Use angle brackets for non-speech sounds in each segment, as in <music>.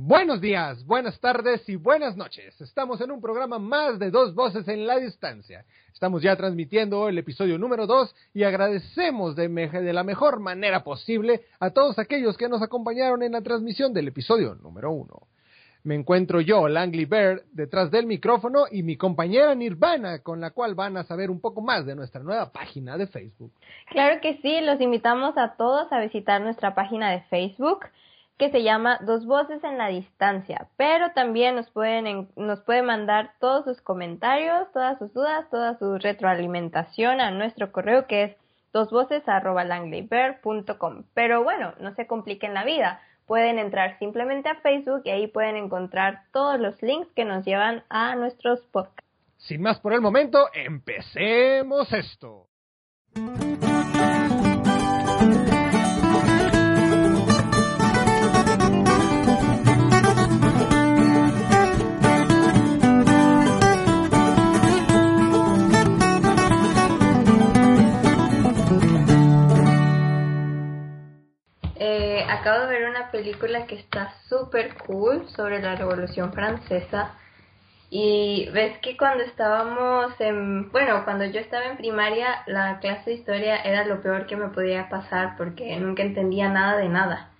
Buenos días, buenas tardes y buenas noches. Estamos en un programa más de dos voces en la distancia. Estamos ya transmitiendo el episodio número dos y agradecemos de, la mejor manera posible a todos aquellos que nos acompañaron en la transmisión del episodio número uno. Me encuentro yo, Langley Bear, detrás del micrófono y mi compañera Nirvana, con la cual van a saber un poco más de nuestra nueva página de Facebook. Claro que sí, los invitamos a todos a visitar nuestra página de Facebook que se llama Dos Voces en la Distancia, pero también nos pueden, nos mandar todos sus comentarios, todas sus dudas, toda su retroalimentación a nuestro correo que es dosvoces.langleybear.com. Pero bueno, no se compliquen la vida, pueden entrar simplemente a Facebook y ahí pueden encontrar todos los links que nos llevan a nuestros podcasts. Sin más por el momento, empecemos esto. Acabo de ver una película que está súper cool sobre la Revolución Francesa. Y ves que cuando estábamos en, bueno, cuando yo estaba en primaria, la clase de historia era lo peor que me podía pasar porque nunca entendía nada de nada.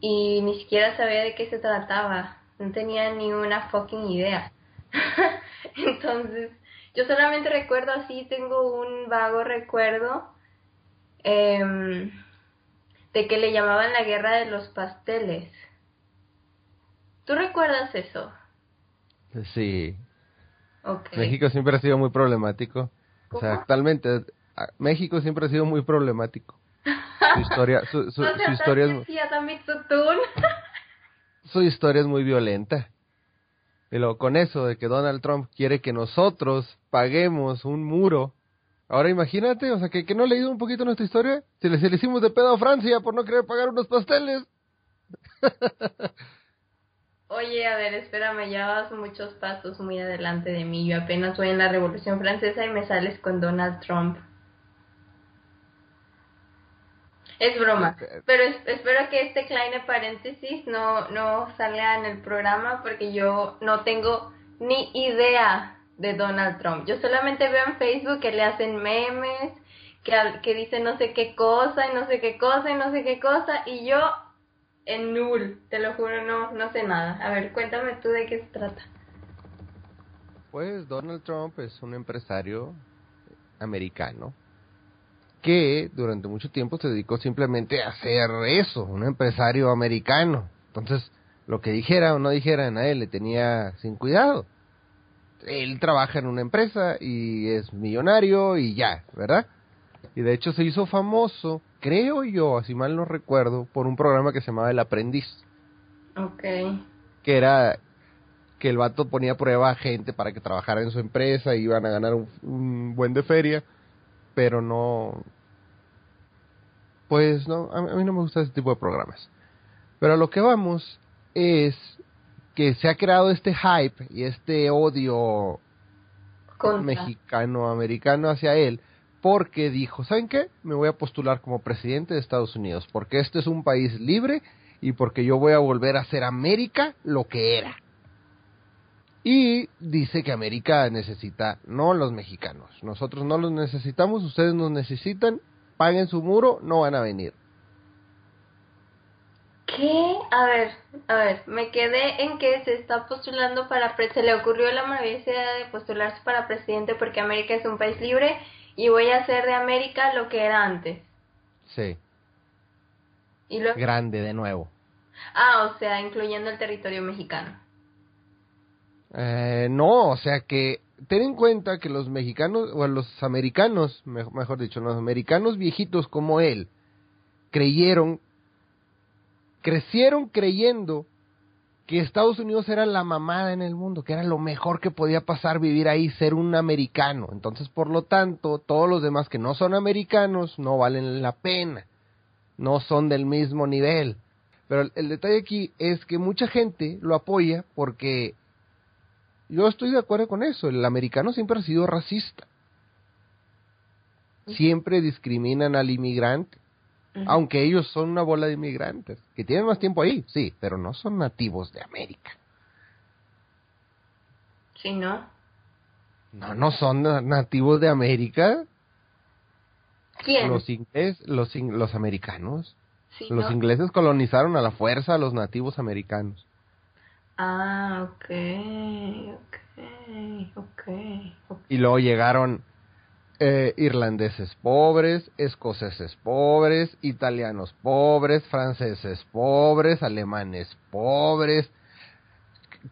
Y ni siquiera sabía de qué se trataba. No tenía ni una fucking idea. <laughs> Entonces, yo solamente recuerdo así, tengo un vago recuerdo. Eh, de que le llamaban la guerra de los pasteles. ¿Tú recuerdas eso? Sí. México siempre ha sido muy problemático. O sea, actualmente México siempre ha sido muy problemático. Su historia, su, su, <laughs> historia es, <laughs> su historia es muy violenta. Y luego con eso de que Donald Trump quiere que nosotros paguemos un muro Ahora imagínate, o sea, que, que no he leído un poquito nuestra historia. Si le, le hicimos de pedo a Francia por no querer pagar unos pasteles. <laughs> Oye, a ver, espérame, ya vas muchos pasos muy adelante de mí. Yo apenas voy en la Revolución Francesa y me sales con Donald Trump. Es broma. Pero espero que este kleine paréntesis no, no salga en el programa porque yo no tengo ni idea de Donald Trump. Yo solamente veo en Facebook que le hacen memes, que, que dicen no sé qué cosa y no sé qué cosa y no sé qué cosa y yo en null, te lo juro, no, no sé nada. A ver, cuéntame tú de qué se trata. Pues Donald Trump es un empresario americano que durante mucho tiempo se dedicó simplemente a hacer eso, un empresario americano. Entonces, lo que dijera o no dijera él le tenía sin cuidado él trabaja en una empresa y es millonario y ya, ¿verdad? Y de hecho se hizo famoso, creo yo, así mal no recuerdo, por un programa que se llamaba El Aprendiz. Ok. Que era que el vato ponía a prueba a gente para que trabajara en su empresa y iban a ganar un, buen de feria, pero no... Pues no, a mí no me gusta ese tipo de programas. Pero a lo que vamos es que se ha creado este hype y este odio mexicano-americano hacia él, porque dijo, ¿saben qué? Me voy a postular como presidente de Estados Unidos, porque este es un país libre y porque yo voy a volver a ser América lo que era. Y dice que América necesita, no los mexicanos, nosotros no los necesitamos, ustedes nos necesitan, paguen su muro, no van a venir. ¿Qué? A ver, a ver, me quedé en que se está postulando para, se le ocurrió la maravillosa idea de postularse para presidente porque América es un país libre y voy a hacer de América lo que era antes. Sí. ¿Y lo... Grande de nuevo. Ah, o sea, incluyendo el territorio mexicano. Eh, no, o sea que ten en cuenta que los mexicanos, o los americanos, mejor dicho, los americanos viejitos como él, creyeron crecieron creyendo que Estados Unidos era la mamada en el mundo, que era lo mejor que podía pasar vivir ahí, ser un americano. Entonces, por lo tanto, todos los demás que no son americanos no valen la pena, no son del mismo nivel. Pero el, detalle aquí es que mucha gente lo apoya porque yo estoy de acuerdo con eso, el americano siempre ha sido racista. Siempre discriminan al inmigrante Aunque ellos son una bola de inmigrantes, que tienen más tiempo ahí, sí, pero no son nativos de América. Sí, ¿no? No, no son nativos de América. ¿Quién? Los ingleses, los, los americanos. Sí, los ¿no? ingleses colonizaron a la fuerza a los nativos americanos. Ah, ok, ok, ok. ok. Y luego llegaron eh, irlandeses pobres, escoceses pobres, italianos pobres, franceses pobres, alemanes pobres,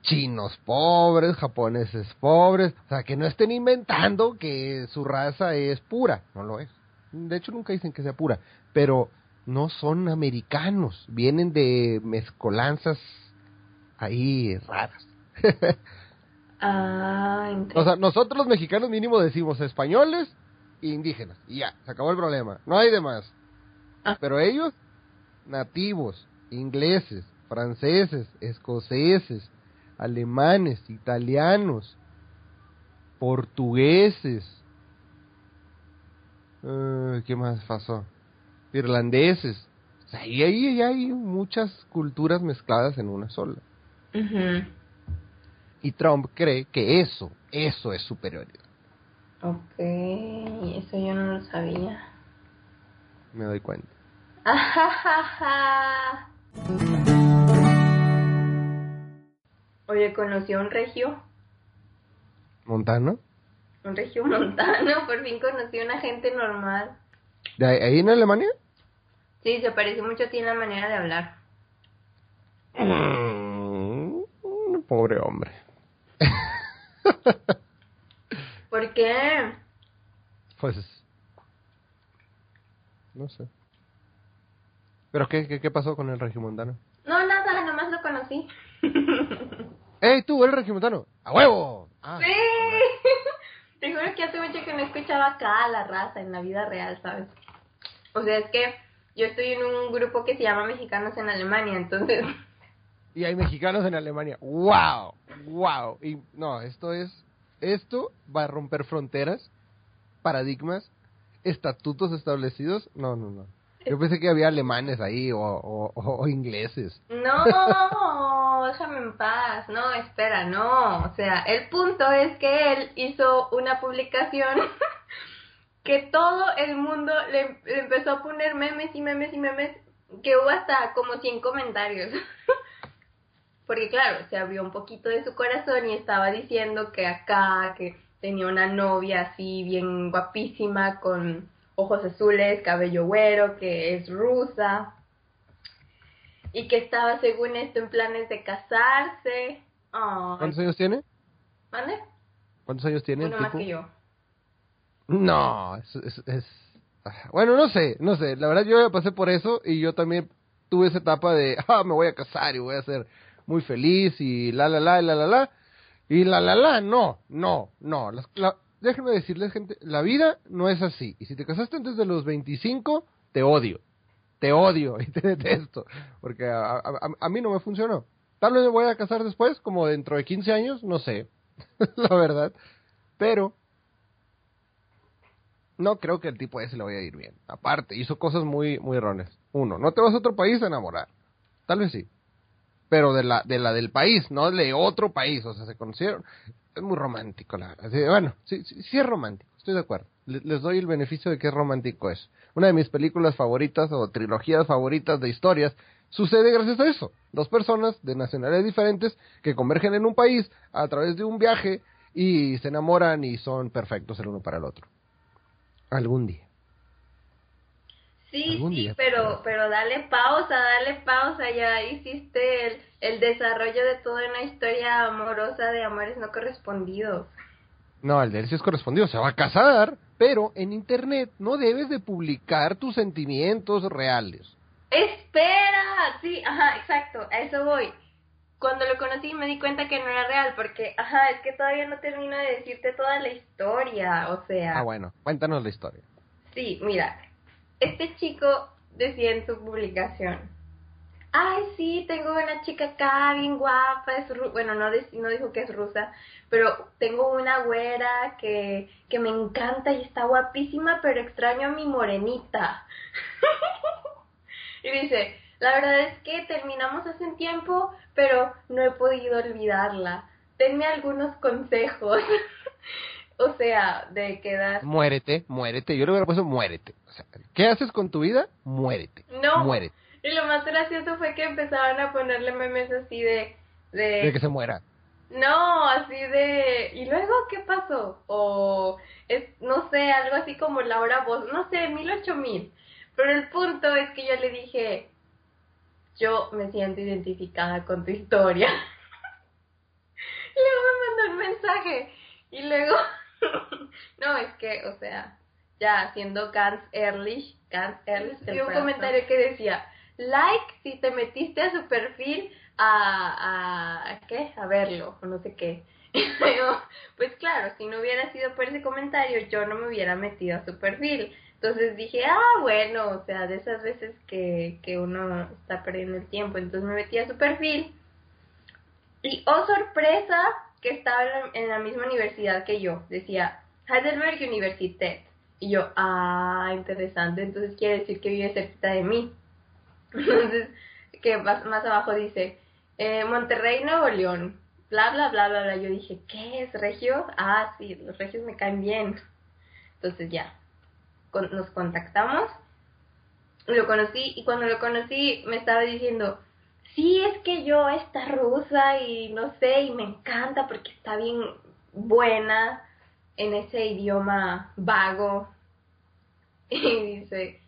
chinos pobres, japoneses pobres. O sea, que no estén inventando que su raza es pura. No lo es. De hecho, nunca dicen que sea pura. Pero no son americanos. Vienen de mezcolanzas ahí raras. <laughs> Ah, O sea, nosotros los mexicanos mínimo decimos españoles e indígenas. Y ya, se acabó el problema. No hay de más. Ah. Pero ellos, nativos, ingleses, franceses, escoceses, alemanes, italianos, portugueses. eh, ¿Qué más pasó? Irlandeses. O sea, ahí, ahí hay muchas culturas mezcladas en una sola. Ujú. Y Trump cree que eso, eso es superioridad. Ok, eso yo no lo sabía. Me doy cuenta. <laughs> Oye, conocí a un regio, ¿Montano? un regio montano, <laughs> por fin conocí a una gente normal. ¿De ahí, ahí en Alemania? Sí, se parece mucho a ti en la manera de hablar. Mm, pobre hombre. <laughs> ¿Por qué? Pues. No sé. ¿Pero qué, qué, qué pasó con el regimontano? No, nada, nomás lo conocí. <laughs> ¡Ey, tú, el regimontano! ¡A huevo! Ah, Sí. <laughs> Te juro que hace mucho que no escuchaba acá a la raza en la vida real, ¿sabes? O sea, es que yo estoy en un grupo que se llama Mexicanos en Alemania, entonces... Y hay mexicanos en Alemania. ¡Wow! ¡Wow! Y no, esto es. Esto va a romper fronteras, paradigmas, estatutos establecidos. No, no, no. Yo pensé que había alemanes ahí o, ingleses. No, déjame en paz. No, espera, no. O sea, el punto es que él hizo una publicación <laughs> que todo el mundo le, le empezó a poner memes y memes y memes, que hubo hasta como 100 comentarios. <laughs> Porque claro, se abrió un poquito de su corazón y estaba diciendo que acá, que tenía una novia así bien guapísima con ojos azules, cabello güero, que es rusa y que estaba según esto en planes de casarse. Ay, ¿Cuántos años tiene? ¿Mande? ¿Cuántos años tiene? el Uno más que yo. No, es, es, es- ah, Bueno, no sé, no sé. La verdad yo ya pasé por eso y yo también tuve esa etapa de, <laughs> ah, me voy a casar y voy a ser muy feliz y la, la, la, y la, la, la. Y la, la, la, no, no, no. La- déjenme decirles, gente, la vida no es así. Y si te casaste antes de los 25, te odio. Te odio <laughs> y te detesto. Porque a- a- a mí no me funcionó. Tal vez me voy a casar después, como dentro de 15 años, no sé. <laughs> la verdad. Pero no creo que el tipo ese le vaya a ir bien. Aparte, hizo cosas muy, muy erróneas. Uno, no te vas a otro país a enamorar. Tal vez sí. Pero de la, de la del país, no de otro país. O sea, se conocieron. Es muy romántico, la verdad. Bueno, sí, sí, sí es romántico. Estoy de acuerdo. Le- Les doy el beneficio de que es romántico eso. Una de mis películas favoritas o trilogías favoritas de historias sucede gracias a eso. Dos personas de nacionalidades diferentes que convergen en un país a través de un viaje y se enamoran y son perfectos el uno para el otro. Algún día. Sí, sí, pero, pero dale pausa, dale pausa, ya hiciste el, el desarrollo de toda una historia amorosa de amores no correspondidos. No, el de él sí es correspondido, se va a casar, pero en internet no debes de publicar tus sentimientos reales. Espera, sí, ajá, exacto, a eso voy. Cuando lo conocí me di cuenta que no era real, porque, ajá, es que todavía no termino de decirte toda la historia, o sea... Ah, bueno, cuéntanos la historia. Sí, mira, este chico decía en su publicación, ay, sí, tengo una chica acá bien guapa, es ru bueno, no, no dijo que es rusa, pero tengo una güera que, que me encanta y está guapísima, pero extraño a mi morenita. <laughs> y dice, la verdad es que terminamos hace un tiempo, pero no he podido olvidarla. Denme algunos consejos. <laughs> o sea, de quedar... Muérete, muérete. Yo le hubiera puesto muérete. O sea, ¿qué haces con tu vida? Muérete. No. Muérete. Y lo más gracioso fue que empezaron a ponerle memes así de... De, De que se muera. No, así de... ¿Y luego qué pasó? O es, no sé, algo así como Laura Voz, no sé, mil ocho mil. Pero el punto es que yo le dije, yo me siento identificada con tu historia. y <laughs> luego me mandó un mensaje. Y luego, <laughs> no, es que, o sea, ya haciendo Gans Ehrlich, Gans Ehrlich, vi un comentario que decía, like si te metiste a su perfil a, a, ¿a qué? A verlo, o no sé qué. <laughs> Pues claro, si no hubiera sido por ese comentario, yo no me hubiera metido a su perfil. Entonces dije, ah, bueno, o sea, de esas veces que, que uno está perdiendo el tiempo. Entonces me metí a su perfil. Y, oh sorpresa, que estaba en la, en la misma universidad que yo. Decía, Heidelberg Universität. Y yo, ah, interesante. Entonces quiere decir que vive cerquita de mí. <laughs> Entonces, que más, más abajo dice, eh, Monterrey, Nuevo León. Bla, bla, bla, bla, bla. Yo dije, ¿qué es regio? Ah, sí, los regios me caen bien. Entonces ya, con, nos contactamos. Lo conocí y cuando lo conocí me estaba diciendo, sí, es que yo esta rusa y no sé, y me encanta porque está bien buena en ese idioma vago. <laughs> Y dice,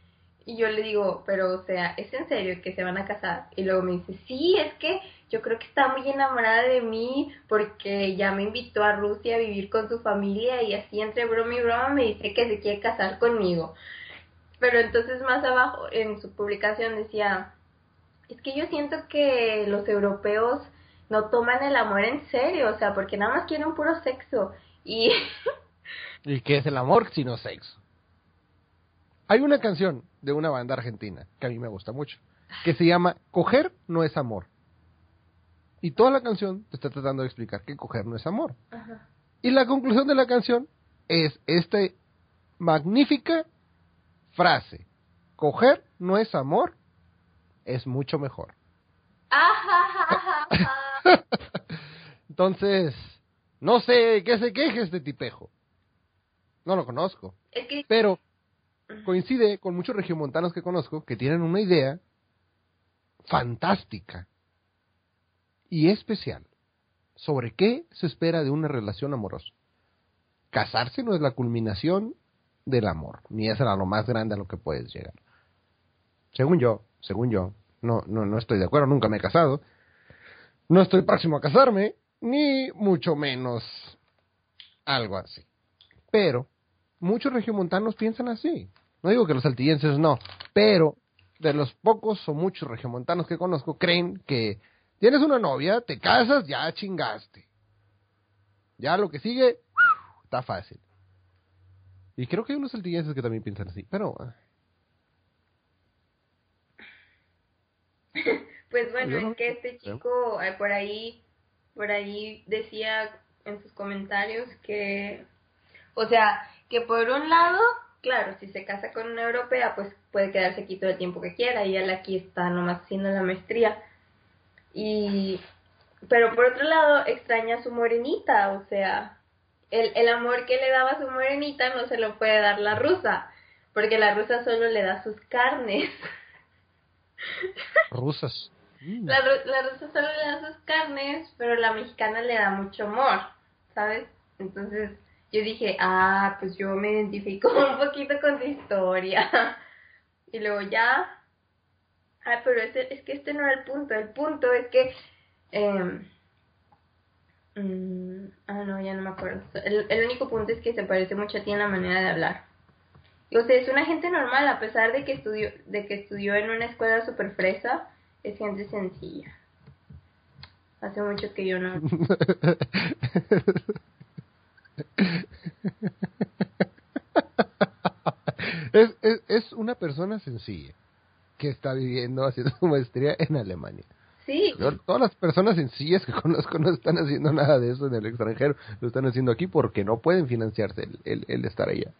y yo le digo, pero o sea, ¿es en serio que se van a casar? Y luego me dice, sí, es que yo creo que está muy enamorada de mí porque ya me invitó a Rusia a vivir con su familia y así entre broma y broma me dice que se quiere casar conmigo. Pero entonces más abajo en su publicación decía, es que yo siento que los europeos no toman el amor en serio, o sea, porque nada más quieren puro sexo. Y... <laughs> ¿Y qué es el amor sino sexo? Hay una canción de una banda argentina que a mí me gusta mucho, que se llama Coger no es amor. Y toda la canción te está tratando de explicar que coger no es amor. Ajá. Y la conclusión de la canción es esta magnífica frase. Coger no es amor, es mucho mejor. <laughs> Entonces, no sé qué se queje este tipejo. No lo conozco. Es que... Pero coincide con muchos regiomontanos que conozco que tienen una idea fantástica y especial sobre qué se espera de una relación amorosa. Casarse no es la culminación del amor, ni es a lo más grande a lo que puedes llegar. Según yo, según yo, no, no, no estoy de acuerdo, nunca me he casado, no estoy próximo a casarme, ni mucho menos algo así. Pero muchos regiomontanos piensan así. No digo que los altillenses no, pero de los pocos o muchos regiomontanos que conozco creen que tienes una novia, te casas, ya chingaste. Ya lo que sigue está fácil. Y creo que hay unos altillenses que también piensan así, pero ah, <laughs> Pues bueno, no es que este chico eh, por ahí, por ahí decía en sus comentarios que, o sea, que por un lado, claro, si se casa con una europea, pues puede quedarse aquí todo el tiempo que quiera y él aquí está nomás haciendo la maestría. Y, pero por otro lado, extraña a su morenita, o sea, el, el amor que le daba a su morenita no se lo puede dar la rusa, porque la rusa solo le da sus carnes. rusas. <laughs> La, la rusa solo le da sus carnes, pero la mexicana le da mucho amor, ¿sabes? Entonces yo dije, ah, pues yo me identifico <laughs> un poquito con tu historia. <laughs> Y luego ya, ah, pero ese, es que este no era el punto, el punto es que, eh, mm, ah, no, ya no me acuerdo. El, el único punto es que se parece mucho a ti en la manera de hablar. O sea, es una gente normal, a pesar de que estudió, de que estudió en una escuela super fresa, es gente sencilla. Hace mucho que yo no. <laughs> <laughs> es, es, es una persona sencilla que está viviendo, haciendo su maestría en Alemania. Sí, Yo- todas las personas sencillas que <laughs> conozco no están haciendo nada de eso en el extranjero, lo están haciendo aquí porque no pueden financiarse el, el, el estar allá.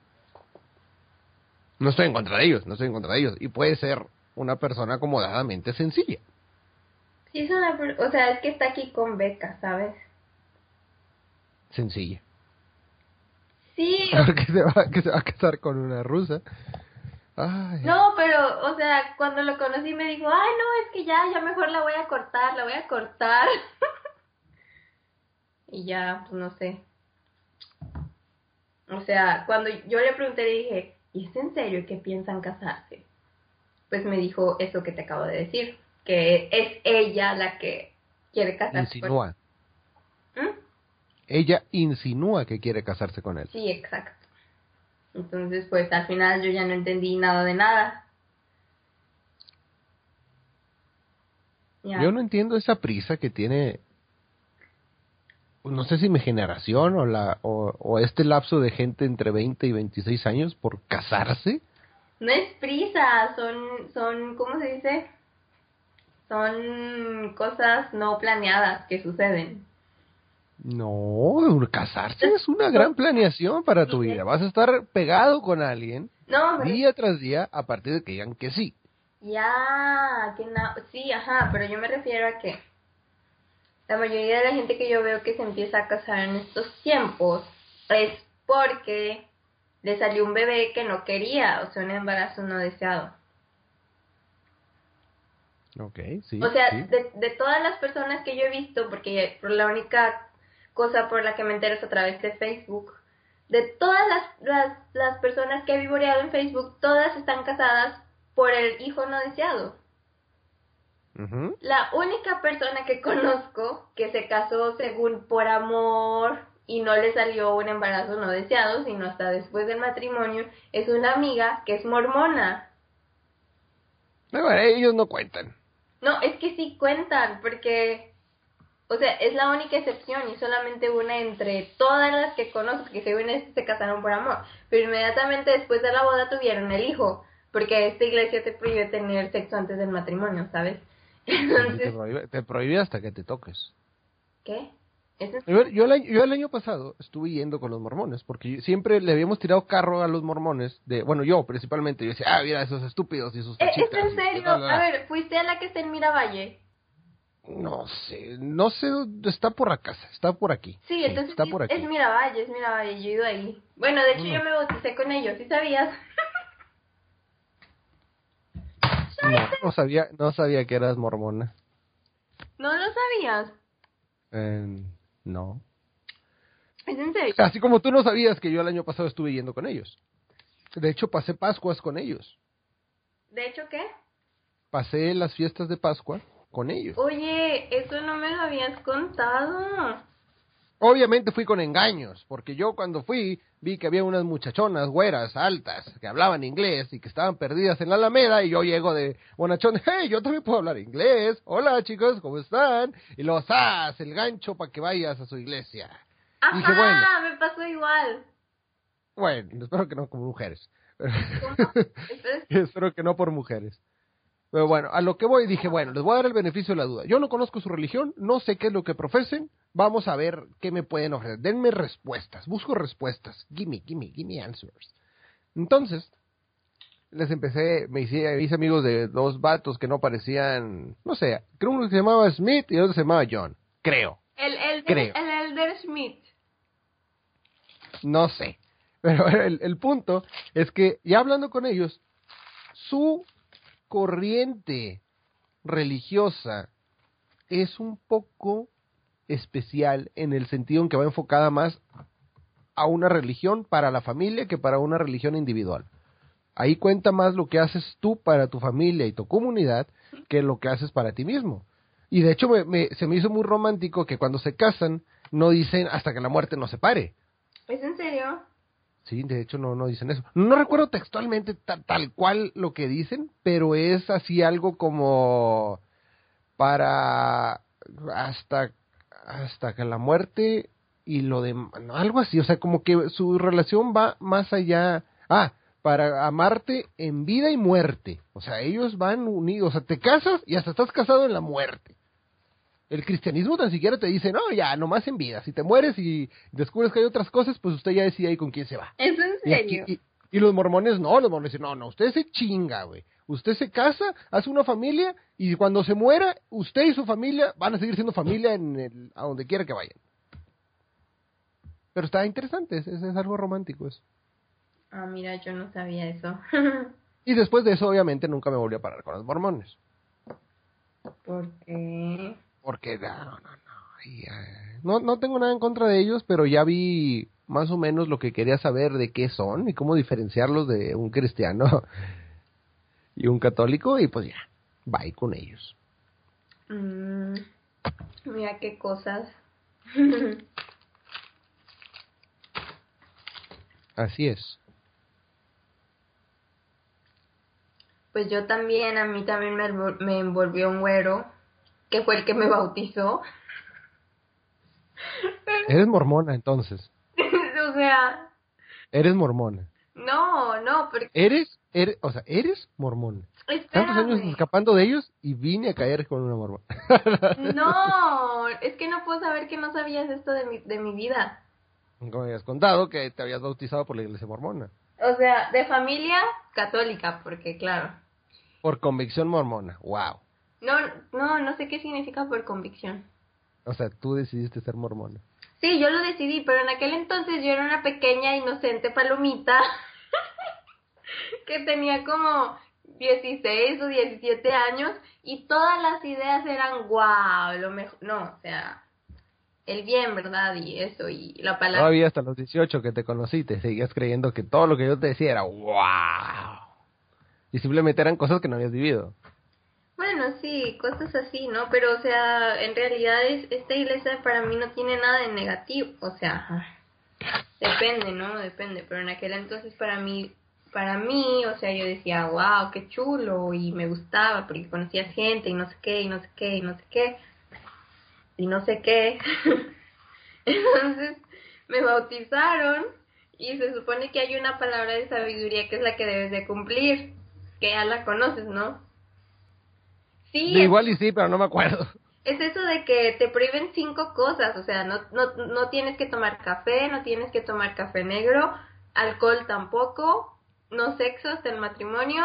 No estoy en contra de ellos, no estoy en contra de ellos. Y puede ser una persona acomodadamente sencilla. Sí, es una, o sea, es que está aquí con beca, ¿sabes? Sencilla. Sí, <laughs> Porque se va, que se va a casar con una rusa. Ay, no, pero, o sea, cuando lo conocí me dijo, ay, no, es que ya, ya mejor la voy a cortar, la voy a cortar. <laughs> y ya, pues no sé. O sea, cuando yo le pregunté, le dije, ¿y es en serio que piensan casarse? Pues me dijo eso que te acabo de decir, que es ella la que quiere casarse. insinúa. Ella insinúa que quiere casarse con él. Sí, exacto. Entonces, pues al final yo ya no entendí nada de nada. Yo no entiendo esa prisa que tiene, no sé si mi generación o, la, o, o este lapso de gente entre 20 y 26 años por casarse. No es prisa, son, son, ¿cómo se dice? Son cosas no planeadas que suceden. No, casarse es una <laughs> gran planeación para tu vida. Vas a estar pegado con alguien No, pero día tras día a partir de que digan que sí. ya, que na- sí, ajá, pero yo me refiero a que la mayoría de la gente que yo veo que se empieza a casar en estos tiempos es porque le salió un bebé que no quería, o sea, un embarazo no deseado. Ok, sí. O sea, sí. de, de todas las personas que yo he visto, porque por la única cosa por la que me entero es a través de Facebook, de todas las, las, las personas que he vivoreado en Facebook, todas están casadas por el hijo no deseado. Ujú. La única persona que conozco que se casó según por amor y no le salió un embarazo no deseado, sino hasta después del matrimonio, es una amiga que es mormona. No, bueno, ellos no cuentan. No, es que sí cuentan, porque, o sea, es la única excepción y solamente una entre todas las que conozco que según esto se casaron por amor. Pero inmediatamente después de la boda tuvieron el hijo, porque esta iglesia te prohíbe tener sexo antes del matrimonio, ¿sabes? <laughs> Te Entonces, prohíbe, te prohíbe hasta que te toques. ¿qué? ¿Eso es- A ver, Yo el, año, yo el año pasado estuve yendo con los mormones, porque siempre le habíamos tirado carro a los mormones, de bueno, yo principalmente, yo decía, ah, mira, esos estúpidos y sus Eh, ¿Es en y serio? bla, bla, bla". A ver, ¿fuiste a la que está en Miravalle? No sé, no sé, está por la casa, está por aquí. Sí, entonces está por aquí. es Miravalle, es Miravalle, yo he ido ahí. Bueno, de hecho yo me bauticé con ellos, ¿sí sabías? <laughs> No, no sabía, no sabía que eras mormona. ¿No lo sabías? Eh, no. ¿Es en serio? Así como tú no sabías que yo el año pasado estuve yendo con ellos. De hecho, pasé Pascuas con ellos. ¿De hecho qué? Pasé las fiestas de Pascua con ellos. Oye, eso no me lo habías contado. Obviamente fui con engaños, porque yo cuando fui vi que había unas muchachonas güeras, altas, que hablaban inglés y que estaban perdidas en la Alameda y yo llego de bonachón, <laughs> hey, yo también puedo hablar inglés, hola chicos, ¿cómo están? Y los haz el gancho para que vayas a su iglesia. Ajá, Dije, bueno. me pasó igual. Bueno, espero que no como mujeres. <laughs> Espero que no por mujeres. Pero bueno, a lo que voy dije, bueno, les voy a dar el beneficio de la duda. Yo no conozco su religión, no sé qué es lo que profesen, vamos a ver qué me pueden ofrecer. Denme respuestas, busco respuestas. Gimme, gimme, gimme answers. Entonces, les empecé, me hice, me hice amigos de dos vatos que no parecían, no sé, creo uno que se llamaba Smith y otro se llamaba John, creo, el, el, Creo. el Elder Schmidt. no sé. <laughs> Pero el, el punto es que ya hablando con ellos, su corriente religiosa es un poco especial en el sentido en que va enfocada más a una religión para la familia que para una religión individual. Ahí cuenta más lo que haces tú para tu familia y tu comunidad que lo que haces para ti mismo. Y de hecho me- me- se me hizo muy romántico que cuando se casan no dicen hasta que la muerte nos separe. ¿Es en serio? Sí, de hecho no, no dicen eso. No recuerdo textualmente ta- tal cual lo que dicen, pero es así algo como para hasta hasta que la muerte y lo de algo así, o sea, como que su relación va más allá. Ah, para amarte en vida y muerte. O sea, ellos van unidos, o sea, te casas y hasta estás casado en la muerte. El cristianismo tan siquiera te dice, no, ya, nomás en vida. Si te mueres y descubres que hay otras cosas, pues usted ya decide ahí con quién se va. ¿Es en Y, aquí- serio? y- y los mormones no, los mormones dicen, no, no, usted se chinga, güey. Usted se casa, hace una familia y cuando se muera, usted y su familia van a seguir siendo familia en el, a donde quiera que vayan. Pero está interesante, es, es algo romántico eso. Ah, mira, yo no sabía eso. <laughs> Y después de eso, obviamente, nunca me volví a parar con los mormones. ¿Por qué? Porque no, no, no. y, eh, no, no tengo nada en contra de ellos, pero ya vi más o menos lo que quería saber de qué son y cómo diferenciarlos de un cristiano <laughs> y un católico, y pues ya, bye con ellos. Mm, mira qué cosas. <laughs> Así es. Pues yo también, a mí también me, me envolvió un güero, que fue el que me bautizó. <laughs> Eres mormona entonces. <laughs> o sea, Eres mormona. no, no, porque... Eres, eres, o sea, eres mormona. Tantos años espérame. escapando de ellos y vine a caer con una mormona. <laughs> No, es que no puedo saber que no sabías esto de mi, de mi vida. Me habías contado que te habías bautizado por la iglesia mormona. O sea, de familia católica, porque claro. Por convicción mormona. Wow. No, no, no sé qué significa por convicción. O sea, tú decidiste ser mormona. Sí, yo lo decidí, pero en aquel entonces yo era una pequeña inocente palomita <laughs> que tenía como 16 o 17 años y todas las ideas eran wow, lo mejor, no, o sea, el bien, ¿verdad? Y eso, y la palabra. Todavía hasta los 18 que te conocí, te seguías creyendo que todo lo que yo te decía era wow. Y simplemente eran cosas que no habías vivido. Bueno, sí, cosas así, ¿no? Pero, o sea, en realidad es, esta iglesia para mí no tiene nada de negativo, o sea, depende, ¿no? Depende, pero en aquel entonces para mí, para mí, o sea, yo decía, wow, qué chulo, y me gustaba porque conocías gente y no sé qué, y no sé qué, y no sé qué, y no sé qué. <laughs> entonces me bautizaron y se supone que hay una palabra de sabiduría que es la que debes de cumplir, que ya la conoces, ¿no? Sí, De igual y sí, pero no me acuerdo. es eso de que te prohíben cinco cosas, o sea, no, no, no tienes que tomar café, no tienes que tomar café negro, alcohol tampoco, no sexo hasta el matrimonio,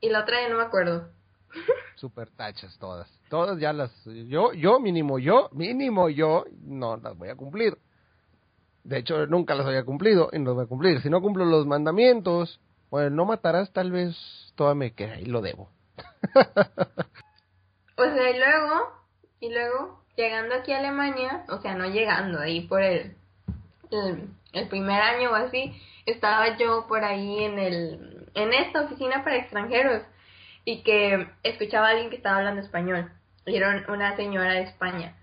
y la otra ya no me acuerdo. <laughs> Super tachas todas. Todas ya las... Yo, yo mínimo, yo, mínimo yo, no las voy a cumplir. De hecho, nunca las había cumplido y no las voy a cumplir. Si no cumplo los mandamientos, bueno, no matarás, tal vez todavía me queda y lo debo. O sea, y luego, y luego, llegando aquí a Alemania, o sea, no llegando ahí por el, el, primer año o así, estaba yo por ahí en el, en esta oficina para extranjeros y que escuchaba a alguien que estaba hablando español. Y era una señora de España.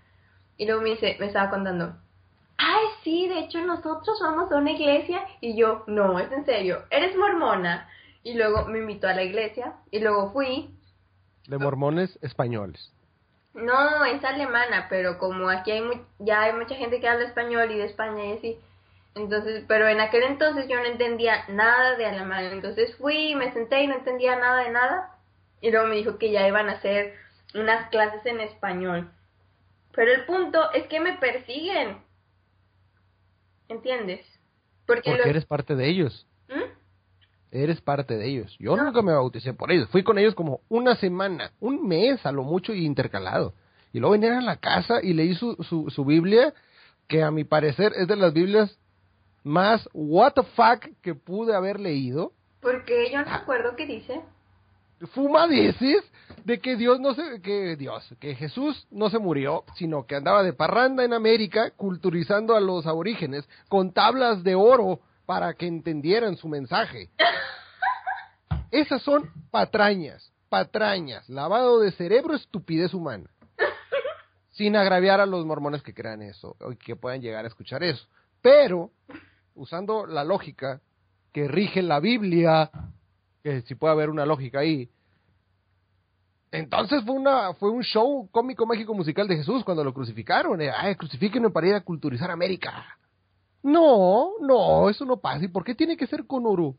Y luego me dice, me estaba contando, ay, sí, de hecho nosotros vamos a una iglesia. Y yo, no, es en serio, eres mormona. Y luego me invitó a la iglesia y luego fui De mormones españoles. no, es alemana, pero como aquí hay ya hay mucha gente que habla español y de España y así. Entonces, pero en aquel entonces yo no entendía nada de alemán. Entonces fui, me senté y no entendía nada de nada. Y luego me dijo que ya iban a hacer unas clases en español. Pero el punto es que me persiguen. ¿Entiendes? Porque, Porque los- eres parte de ellos. Eres parte de ellos. Yo nunca me bauticé por ellos. Fui con ellos como una semana, un mes a lo mucho y intercalado. Y luego vinieron a la casa y leí su, su, su Biblia, que a mi parecer es de las Biblias más what the fuck que pude haber leído. Porque yo no me acuerdo qué dice. Fumadeces de que Dios no se, que Dios, que Jesús no se murió, sino que andaba de parranda en América, culturizando a los aborígenes con tablas de oro para que entendieran su mensaje. Esas son patrañas, patrañas, lavado de cerebro, estupidez humana. Sin agraviar a los mormones que crean eso, o que puedan llegar a escuchar eso. Pero, usando la lógica que rige la Biblia, que si puede haber una lógica ahí. Entonces fue una fue un show cómico mágico musical de Jesús cuando lo crucificaron. Eh, Ay, crucifíquenme para ir a culturizar América. No, no, eso no pasa. ¿Y por qué tiene que ser con oro?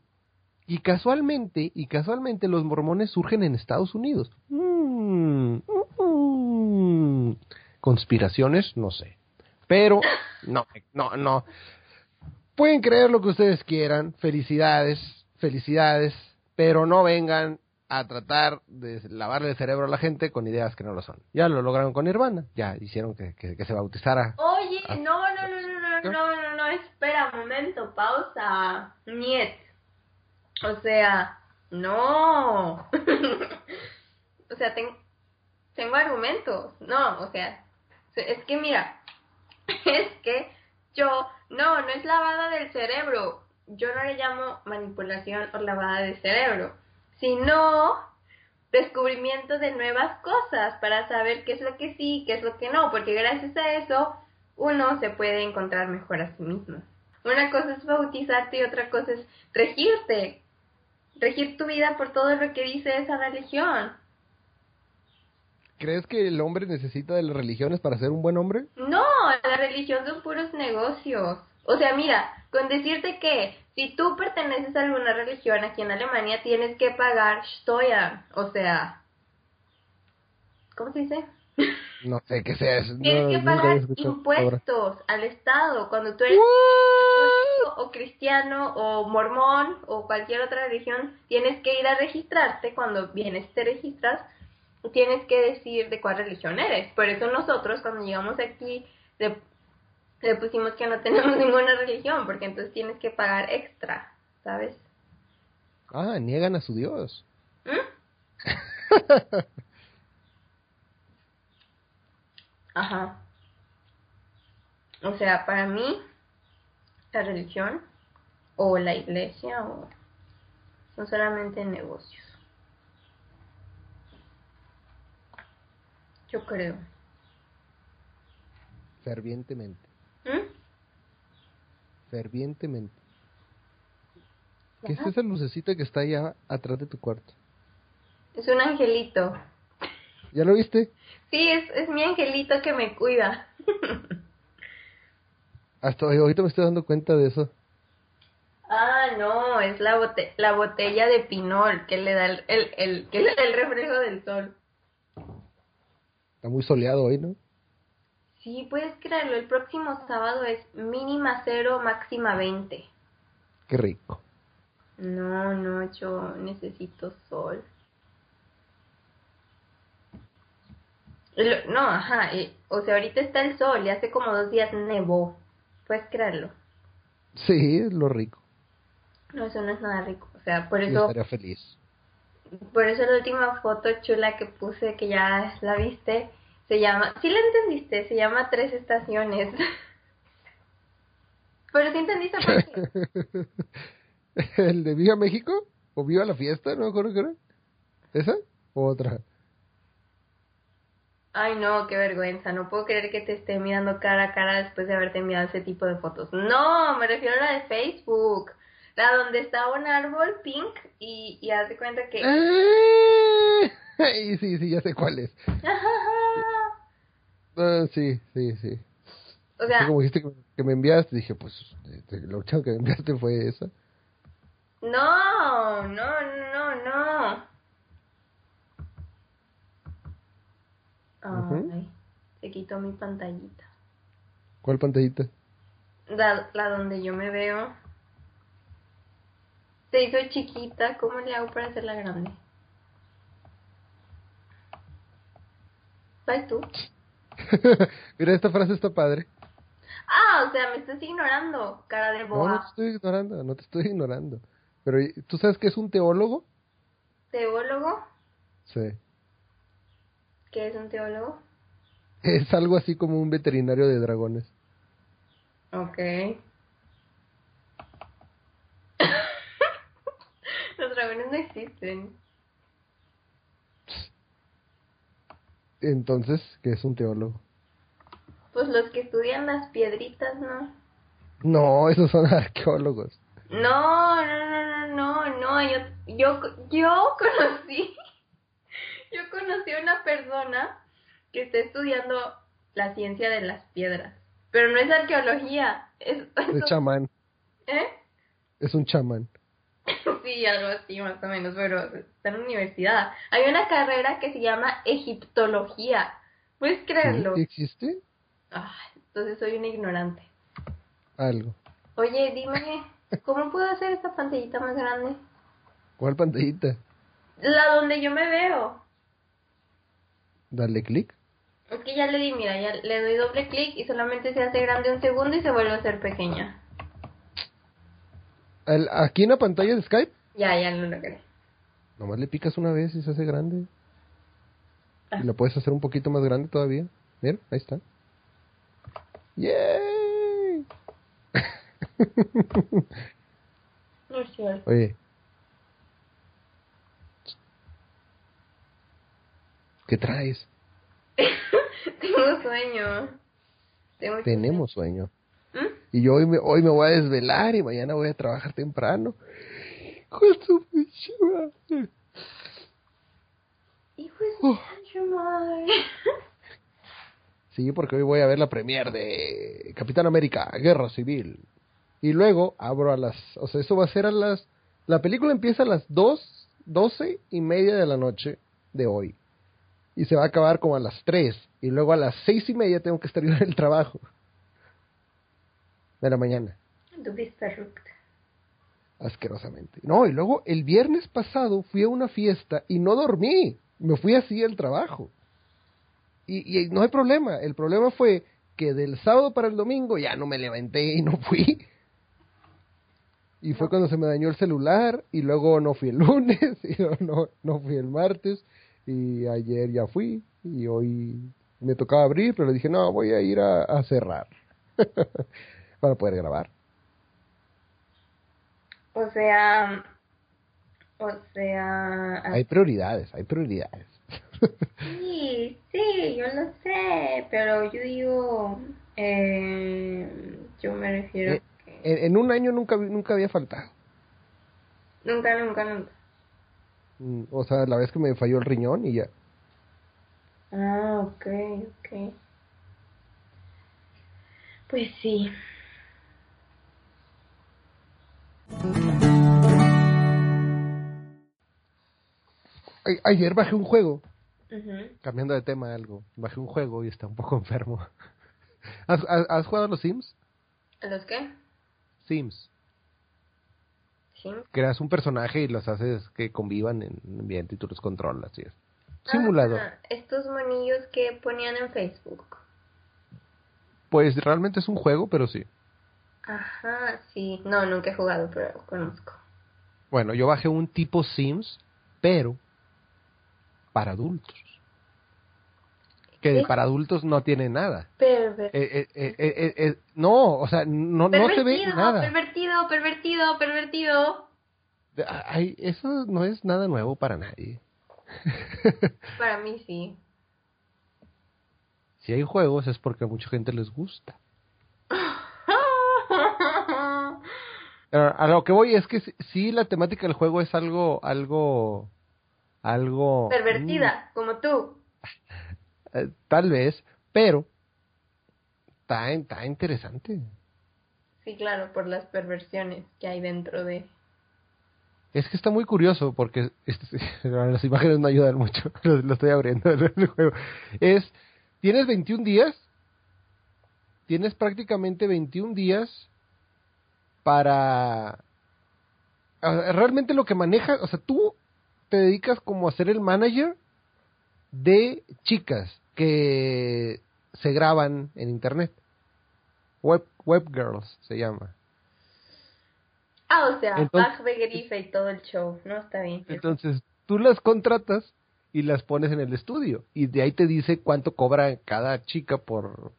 Y casualmente, y casualmente los mormones surgen en Estados Unidos. Mm, mm, Conspiraciones, no sé. Pero, no, no, no. Pueden creer lo que ustedes quieran. Felicidades, felicidades. Pero no vengan a tratar de lavarle el cerebro a la gente con ideas que no lo son. Ya lo lograron con Nirvana, ya hicieron que, que, que se bautizara. Oye, Ah. no, no, no, no, no, no, espera un momento, pausa. Niet. O sea, no. <laughs> o sea, ten- tengo argumentos. No, o sea, es que mira, <laughs> es que yo, no, no es lavada del cerebro. Yo no le llamo manipulación o lavada de cerebro, sino descubrimiento de nuevas cosas para saber qué es lo que sí, qué es lo que no, porque gracias a eso uno se puede encontrar mejor a sí mismo. Una cosa es bautizarte y otra cosa es regirte, regir tu vida por todo lo que dice esa religión. ¿Crees que el hombre necesita de las religiones para ser un buen hombre? No, la religión son puros negocios. O sea, mira, con decirte que si tú perteneces a alguna religión aquí en Alemania, tienes que pagar Steuern. O sea, ¿cómo se dice? <laughs> No sé qué sea eso. Tienes no, que pagar impuestos al Estado. Cuando tú eres o cristiano o mormón o cualquier otra religión, tienes que ir a registrarte. Cuando vienes te registras, tienes que decir de cuál religión eres. Por eso nosotros cuando llegamos aquí le, le pusimos que no <laughs> tenemos ninguna religión, porque entonces tienes que pagar extra, ¿sabes? Ah, niegan a su Dios. ¿Mm? <laughs> Ajá. O sea, para mí, la religión o la iglesia o son solamente negocios. Yo creo. Fervientemente. ¿Mm? Fervientemente. ¿Qué es esa lucecita que está allá atrás de tu cuarto? Es un angelito. ¿Ya lo viste? Sí, es, es mi angelito que me cuida. <laughs> Hasta hoy- ahorita me estoy dando cuenta de eso. Ah, no, es la, bote la botella de pinol que le da el, el, el- que le da el reflejo del sol. Está muy soleado hoy, ¿no? Sí, puedes creerlo, el próximo sábado es mínima cero, máxima 20. Qué rico. No, no, yo necesito sol. Lo- no, ajá, eh, o sea, ahorita está el sol y hace como dos días nevó. Puedes creerlo. Sí, es lo rico. No, eso no es nada rico. O sea, por Yo eso, estaría feliz. por eso la última foto chula que puse, que ya la viste, se llama, sí la entendiste, se llama Tres Estaciones. <laughs> Pero sí entendiste por <laughs> qué. ¿El de Viva México? ¿O Viva la Fiesta? No me acuerdo qué era. ¿Esa? ¿O otra? Ay, no, qué vergüenza. No puedo creer que te esté mirando cara a cara después de haberte enviado ese tipo de fotos. No, me refiero a la de Facebook. La donde está un árbol pink y, y haz de cuenta que... <laughs> Y sí, sí, ya sé cuál es. <laughs> Ah, sí, sí, sí. o sea, como dijiste que, me enviaste, dije, pues, este, última que me enviaste fue esa. no, no, no, no. Ay, Ujú. se quitó mi pantallita. ¿Cuál pantallita? La, la donde yo me veo. Se hizo chiquita. ¿Cómo le hago para hacerla grande? ¿Sabes tú? <laughs> Mira, esta frase está padre. Ah, o sea, me estás ignorando, cara de No, no boa. te estoy ignorando, no te estoy ignorando. Pero, ¿tú sabes qué es un teólogo? ¿Teólogo? Sí. ¿Qué es un teólogo? Es algo así como un veterinario de dragones. Ok. <laughs> Los dragones no existen. Entonces, ¿qué es un teólogo? Pues los que estudian las piedritas, ¿no? No, esos son <laughs> arqueólogos. No, no, no, no, no, no, yo, yo, yo conocí, yo conocí a una persona que está estudiando la ciencia de las piedras, pero no es arqueología, es, Es <laughs> chamán, ¿eh? es un chamán. <laughs> Sí, algo así más o menos, pero está en la universidad. Hay una carrera que se llama egiptología, ¿puedes creerlo? ¿Sí? ¿Existe? Ay, entonces soy una ignorante. Algo. Oye, dime, ¿cómo puedo hacer esta pantallita más grande? ¿Cuál pantallita? La donde yo me veo. Dale clic. Es que ya le di, mira, ya le doy doble clic y solamente se hace grande un segundo y se vuelve a hacer pequeña. Al- Aquí en la pantalla de Skype, Ya, ya lo logré. nomás le picas una vez y se hace grande. Ah. Y lo puedes hacer un poquito más grande todavía. Mira, ahí está. ¡Yay! <laughs> No es. Oye. ¿Qué traes? <laughs> Tengo sueño. Tengo Tenemos sueño. ¿Mm? Y yo hoy me, hoy me voy a desvelar y mañana voy a trabajar temprano. Con su pinche madre. Hijo de su madre. <laughs> Sí, porque hoy voy a ver la premier de Capitán América, Guerra Civil. Y luego abro a las... O sea, eso va a ser a las... La película empieza a las 2, 12 y media de la noche de hoy. Y se va a acabar como a las 3. Y luego a las 6 y media tengo que estar yo en el trabajo. De la mañana. Asquerosamente. No, y luego el viernes pasado fui a una fiesta y no dormí. Me fui así al trabajo. Y, y no hay problema. El problema fue que del sábado para el domingo ya no me levanté y no fui. Y fue cuando se me dañó el celular y luego no fui el <laughs> lunes y no, no, no fui el martes y ayer ya fui y hoy me tocaba abrir, pero le dije, no, voy a ir a, a cerrar <laughs> para poder grabar. O sea. O sea. Hay prioridades, hay prioridades. Sí, sí, yo lo sé, pero yo digo, eh, yo me refiero Eh, que En, en un año nunca, nunca había faltado. nunca, nunca, nunca. Mm, O sea, la vez que me falló el riñón y ya. Ah, ok, ok. Pues sí. Ayer bajé un juego, cambiando de tema algo. Bajé un juego y está un poco <laughs> enfermo. ¿Has, has, has jugado a los Sims? ¿A los qué? Sims. Sí. Creas un personaje y los haces que convivan en un ambiente y tú los controlas. Y es. Simulador. Ah, estos monillos que ponían en Facebook. Pues realmente es un juego, pero sí. Ajá, sí. No, nunca he jugado, pero conozco. Bueno, yo bajé un tipo Sims, pero para adultos. Que para adultos no tiene nada. Perver- Eh, eh, eh, no, o sea, no, no se ve nada. pervertido, pervertido, pervertido. Ay, eso no es nada nuevo para nadie. <laughs> Para mí sí. Si hay juegos es porque a mucha gente les gusta. <laughs> A lo que voy es que sí- sí la temática del juego es algo, algo, algo... Pervertida, como tú. Eh, tal vez, pero está, está interesante. Sí, claro, por las perversiones que hay dentro de... Es que está muy curioso porque este- <laughs> las imágenes no ayudan mucho. <laughs> Lo, lo estoy abriendo <laughs> el juego. Es, tienes 21 días. Tienes prácticamente 21 días para... Realmente lo que manejas, o sea, tú te dedicas como a ser el manager de chicas que se graban en internet. Web, web girls se llama. Ah, o sea, Entonces- Bach y todo el show. No, está bien. Entonces, tú las contratas y las pones en el estudio. Y de ahí te dice cuánto cobra cada chica por,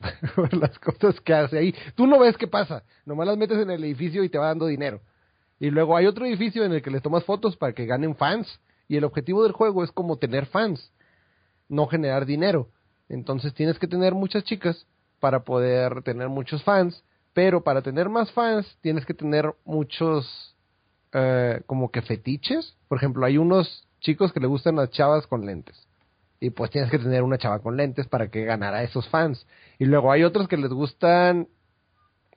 <laughs> por las cosas que hace ahí. Tú no ves qué pasa. Nomás las metes en el edificio y te va dando dinero. Y luego hay otro edificio en el que les tomas fotos para que ganen fans. Y el objetivo del juego es como tener fans, no generar dinero. Entonces tienes que tener muchas chicas para poder tener muchos fans. Pero para tener más fans tienes que tener muchos eh, como que fetiches. Por ejemplo, hay unos chicos que le gustan las chavas con lentes. Y pues tienes que tener una chava con lentes para que ganara esos fans. Y luego hay otros que les gustan,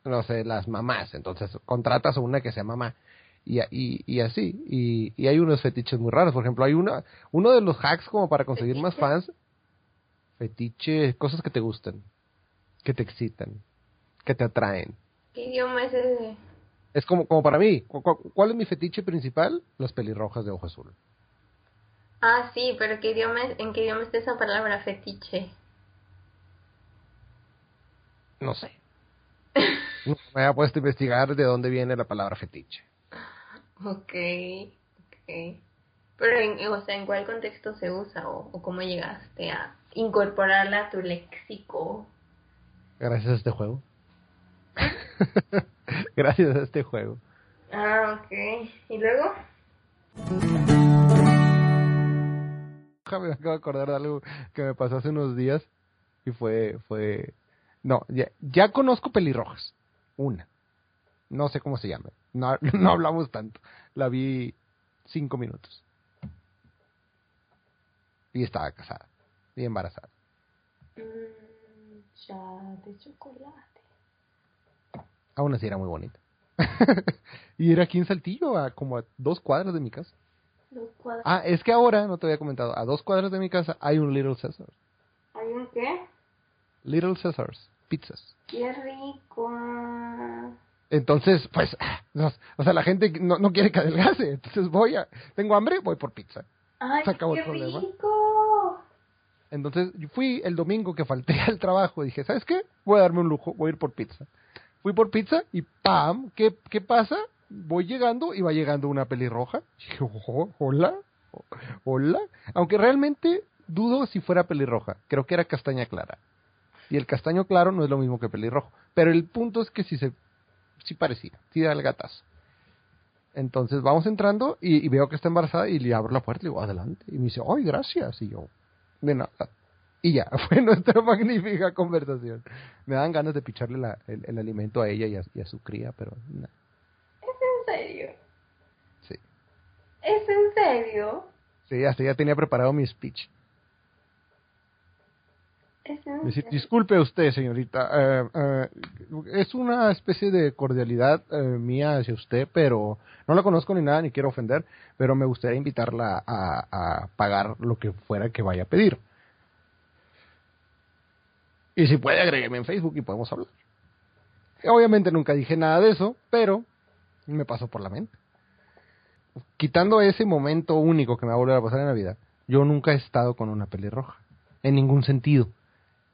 no sé, las mamás. Entonces contratas a una que sea mamá. Y, y, y así. Y, y hay unos fetiches muy raros. Por ejemplo, hay una, uno de los hacks como para conseguir más fans. Fetiche, cosas que te gustan. Que te excitan. Que te atraen. ¿Qué idioma es ese? Es como, como para mí. ¿cu- cu- ¿Cuál es mi fetiche principal? Las pelirrojas de ojo azul. Ah, sí, pero ¿qué idioma, ¿en qué idioma está esa palabra fetiche? No sé. <laughs> No me había puesto a investigar de dónde viene la palabra fetiche. Ok, ok. Pero, en, o sea, ¿en cuál contexto se usa o, o cómo llegaste a incorporarla a tu léxico? Gracias a este juego. <laughs> Gracias a este juego. Ah, ok. ¿Y luego? Me acabo de acordar de algo que me pasó hace unos días y fue, fue, no, ya, ya conozco pelirrojas, una, no sé cómo se llama, no, <laughs> no hablamos tanto, la vi cinco minutos y estaba casada y embarazada. Mm, ya de chocolate. Aún así era muy bonita. <laughs> y era aquí en Saltillo, a como a dos cuadras de mi casa. Dos cuadros. Ah, es que ahora, no te había comentado, a dos cuadras de mi casa hay un Little Caesars. ¿Hay un qué? Little Caesars, pizzas. ¡Qué rico! Entonces, pues, no, o sea, la gente no, no quiere que adelgace. Entonces voy a, tengo hambre, voy por pizza. ¡Ay, Se acabó qué el problema. rico! Entonces fui el domingo que falté <laughs> al trabajo. Dije, ¿sabes qué? Voy a darme un lujo, voy a ir por pizza. Fui por pizza y ¡pam! ¿Qué, qué pasa? Voy llegando y va llegando una pelirroja. Dije, "Oh, hola, hola. Aunque realmente dudo si fuera pelirroja. Creo que era castaña clara. Y el castaño claro no es lo mismo que pelirrojo. Pero el punto es que sí se, sí parecía, sí da el gatazo. Entonces vamos entrando y, y veo que está embarazada y le abro la puerta y le digo, adelante. Y me dice, ay, gracias. Y yo, de nada. Y ya, <laughs> fue nuestra magnífica conversación. Me dan ganas de picharle la- el, el alimento a ella y a, y a su cría, pero no, ¿Es en serio? sí. ¿Es en serio? Sí, hasta ya tenía preparado mi speech. ¿Es en Decir, disculpe usted, señorita, eh, eh, es una especie de cordialidad eh, mía hacia usted, pero no la conozco ni nada, ni quiero ofender, pero me gustaría invitarla a, a pagar lo que fuera que vaya a pedir. Y si puede, agrégueme en Facebook y podemos hablar. Obviamente nunca dije nada de eso, pero me pasó por la mente. Quitando ese momento único que me va a volver a pasar en la vida, yo nunca he estado con una pelirroja, en ningún sentido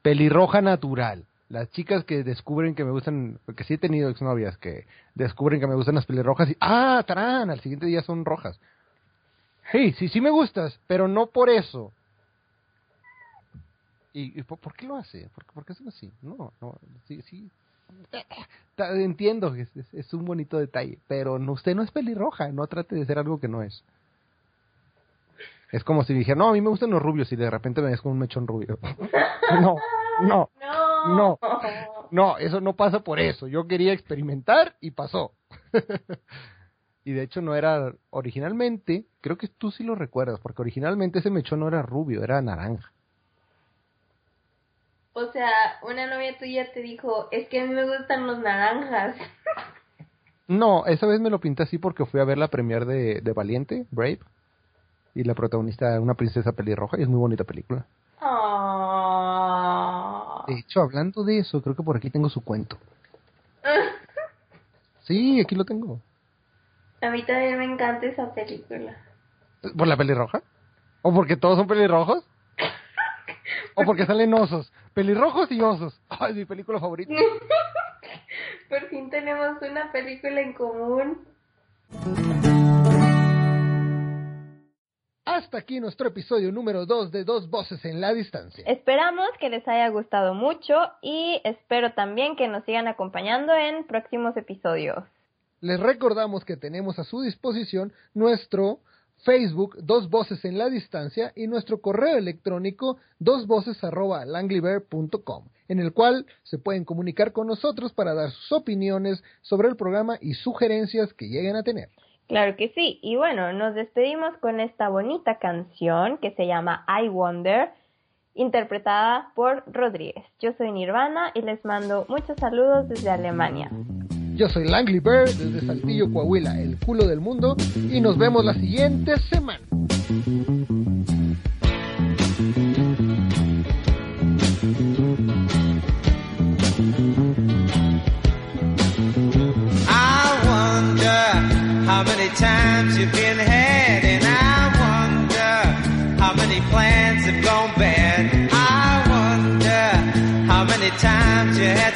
pelirroja natural. Las chicas que descubren que me gustan, porque sí he tenido exnovias que descubren que me gustan las pelirrojas y, ah, tarán, al siguiente día son rojas. Sí, sí, sí me gustas, pero no por eso. ¿Y, por, qué lo hace? ¿Por, por qué son así? No, no, sí, sí. Entiendo que es, es- es un bonito detalle, pero no, usted no es pelirroja, no trate de ser algo que no es. Es como si dijera, no, a mí me gustan los rubios y de repente me ves con un mechón rubio. <laughs> no, no, <laughs> No. No. no, eso no pasa por eso. Yo quería experimentar y pasó. <laughs> y de hecho no era originalmente, creo que tú sí lo recuerdas, porque originalmente ese mechón no era rubio, era naranja. O sea, una novia tuya te dijo, es que a mí me gustan los naranjas. No, esa vez me lo pinté así porque fui a ver la premier de, de Valiente, Brave, y la protagonista era una princesa pelirroja y es muy bonita película. Ah. De hecho, hablando de eso, creo que por aquí tengo su cuento. <laughs> Sí, aquí lo tengo. A mí también me encanta esa película. ¿Por la pelirroja? ¿O porque todos son pelirrojos? ¿O porque <laughs> salen osos? Pelirrojos y osos. Ay, es mi película favorita. <laughs> Por fin tenemos una película en común. Hasta aquí nuestro episodio número 2 de Dos Voces en la Distancia. Esperamos que les haya gustado mucho y espero también que nos sigan acompañando en próximos episodios. Les recordamos que tenemos a su disposición nuestro Facebook Dos Voces en la Distancia y nuestro correo electrónico dosvoces@langliver.com, en el cual se pueden comunicar con nosotros para dar sus opiniones sobre el programa y sugerencias que lleguen a tener. Claro que sí. Y bueno, nos despedimos con esta bonita canción que se llama I Wonder, interpretada por Rodríguez. Yo soy Nirvana y les mando muchos saludos desde Alemania. Yo soy Langley Bear desde Saltillo, Coahuila, el culo del mundo, y nos vemos la siguiente semana. you've been had, and I wonder how many plans have gone bad. I wonder how many times you had.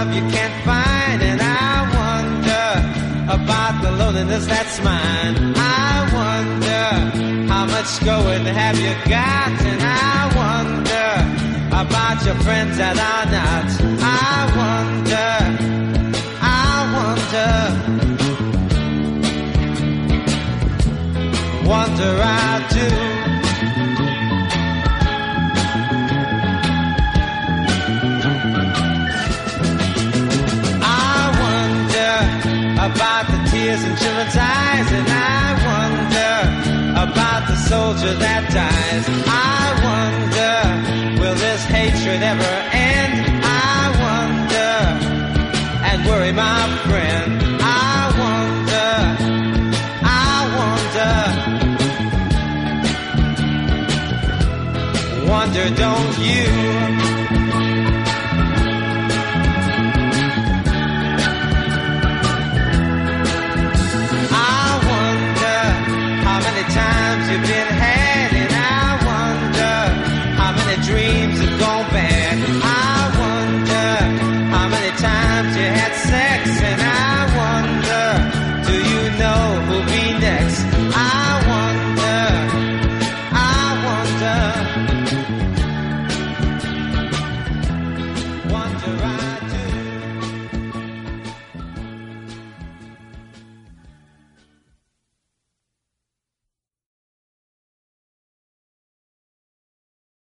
Love you can't find, and I wonder about the loneliness that's mine. I wonder how much going have you got, and I wonder about your friends that are not. I wonder, I wonder, wonder I do. Tears in children's eyes, and I wonder about the soldier that dies. I wonder, will this hatred ever end? I wonder, and worry my friend. I wonder, I wonder, wonder, don't you? you been?